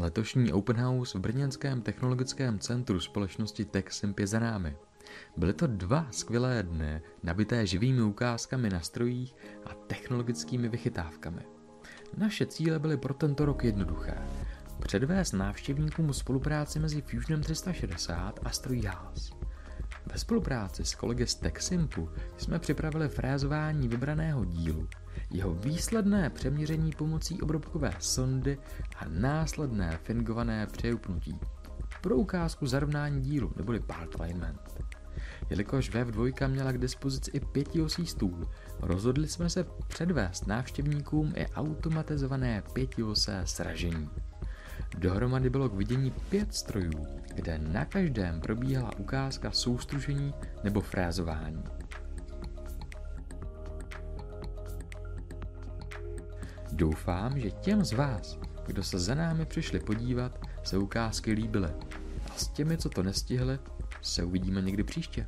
Letošní Open House v Brněnském technologickém centru společnosti TechSimp je za námi. Byly to dva skvělé dny, nabité živými ukázkami na strojích a technologickými vychytávkami. Naše cíle byly pro tento rok jednoduché. Předvést návštěvníkům spolupráci mezi Fusionem 360 a strojí Haas. Ve spolupráci s kolegy z TechSimpu jsme připravili frézování vybraného dílu, jeho výsledné přeměření pomocí obrubkové sondy a následné fingované přejupnutí. Pro ukázku zarovnání dílu neboli part alignment. Jelikož V2 měla k dispozici i pětiosý stůl, rozhodli jsme se předvést návštěvníkům i automatizované pětiosé sražení. Dohromady bylo k vidění pět strojů, kde na každém probíhala ukázka soustružení nebo frézování. Doufám, že těm z vás, kdo se za námi přišli podívat, se ukázky líbily. A s těmi, co to nestihli, se uvidíme někdy příště.